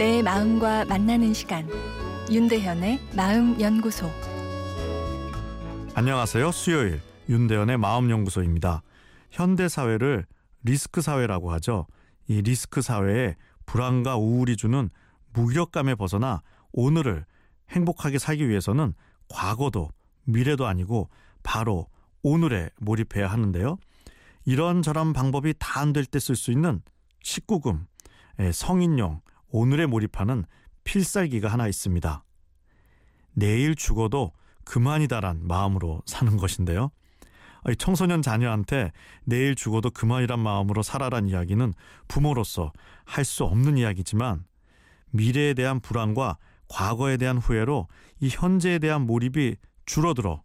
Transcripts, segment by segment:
마음과 만나는 시간 윤대현의 마음 연구소 안녕하세요. 수요일 윤대현의 마음 연구소입니다. 현대 사회를 리스크 사회라고 하죠. 이 리스크 사회에 불안과 우울이 주는 무력감에 벗어나 오늘을 행복하게 살기 위해서는 과거도 미래도 아니고 바로 오늘에 몰입해야 하는데요. 이런저런 방법이 다 안 될 때 쓸 수 있는 19금 성인용 오늘에 몰입하는 필살기가 하나 있습니다. 내일 죽어도 그만이다란 마음으로 사는 것인데요. 청소년 자녀한테 내일 죽어도 그만이란 마음으로 살아란 이야기는 부모로서 할 수 없는 이야기지만 미래에 대한 불안과 과거에 대한 후회로 이 현재에 대한 몰입이 줄어들어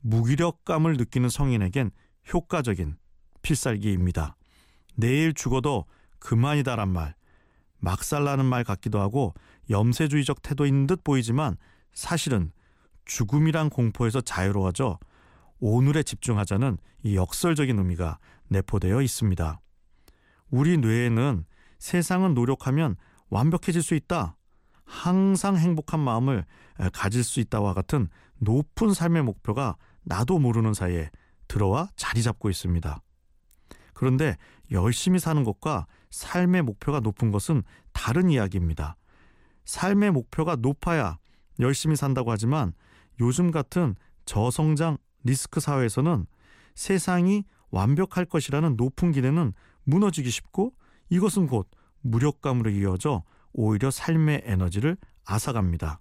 무기력감을 느끼는 성인에겐 효과적인 필살기입니다. 내일 죽어도 그만이다란 말, 막살나는 말 같기도 하고 염세주의적 태도인 듯 보이지만 사실은 죽음이란 공포에서 자유로워져 오늘에 집중하자는 이 역설적인 의미가 내포되어 있습니다. 우리 뇌에는 세상은 노력하면 완벽해질 수 있다. 항상 행복한 마음을 가질 수 있다와 같은 높은 삶의 목표가 나도 모르는 사이에 들어와 자리 잡고 있습니다. 그런데 열심히 사는 것과 삶의 목표가 높은 것은 다른 이야기입니다. 삶의 목표가 높아야 열심히 산다고 하지만 요즘 같은 저성장 리스크 사회에서는 세상이 완벽할 것이라는 높은 기대는 무너지기 쉽고 이것은 곧 무력감으로 이어져 오히려 삶의 에너지를 앗아갑니다.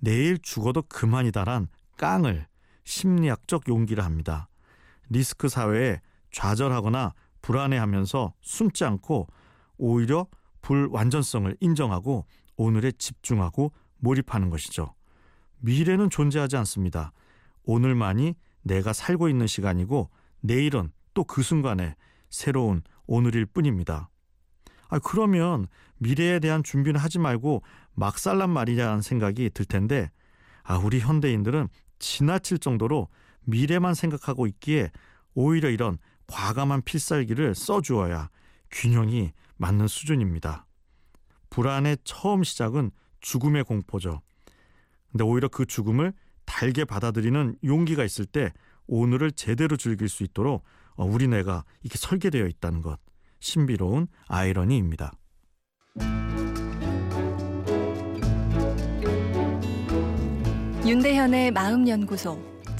내일 죽어도 그만이다란 깡을 심리학적 용기를 합니다. 리스크 사회에 좌절하거나 불안해하면서 숨지 않고 오히려 불완전성을 인정하고 오늘에 집중하고 몰입하는 것이죠. 미래는 존재하지 않습니다. 오늘만이 내가 살고 있는 시간이고 내일은 또 그 순간에 새로운 오늘일 뿐입니다. 아, 그러면 미래에 대한 준비는 하지 말고 막 살란 말이냐는 생각이 들 텐데 아, 우리 현대인들은 지나칠 정도로 미래만 생각하고 있기에 오히려 이런 과감한 필살기를 써주어야 균형이 맞는 수준입니다. 불안의 처음 시작은 죽음의 공포죠. 근데 오히려 그 죽음을 달게 받아들이는 용기가 있을 때 오늘을 제대로 즐길 수 있도록 어, 우리 뇌가 이렇게 설계되어 있다는 것 신비로운 아이러니입니다. 윤대현의 마음연구소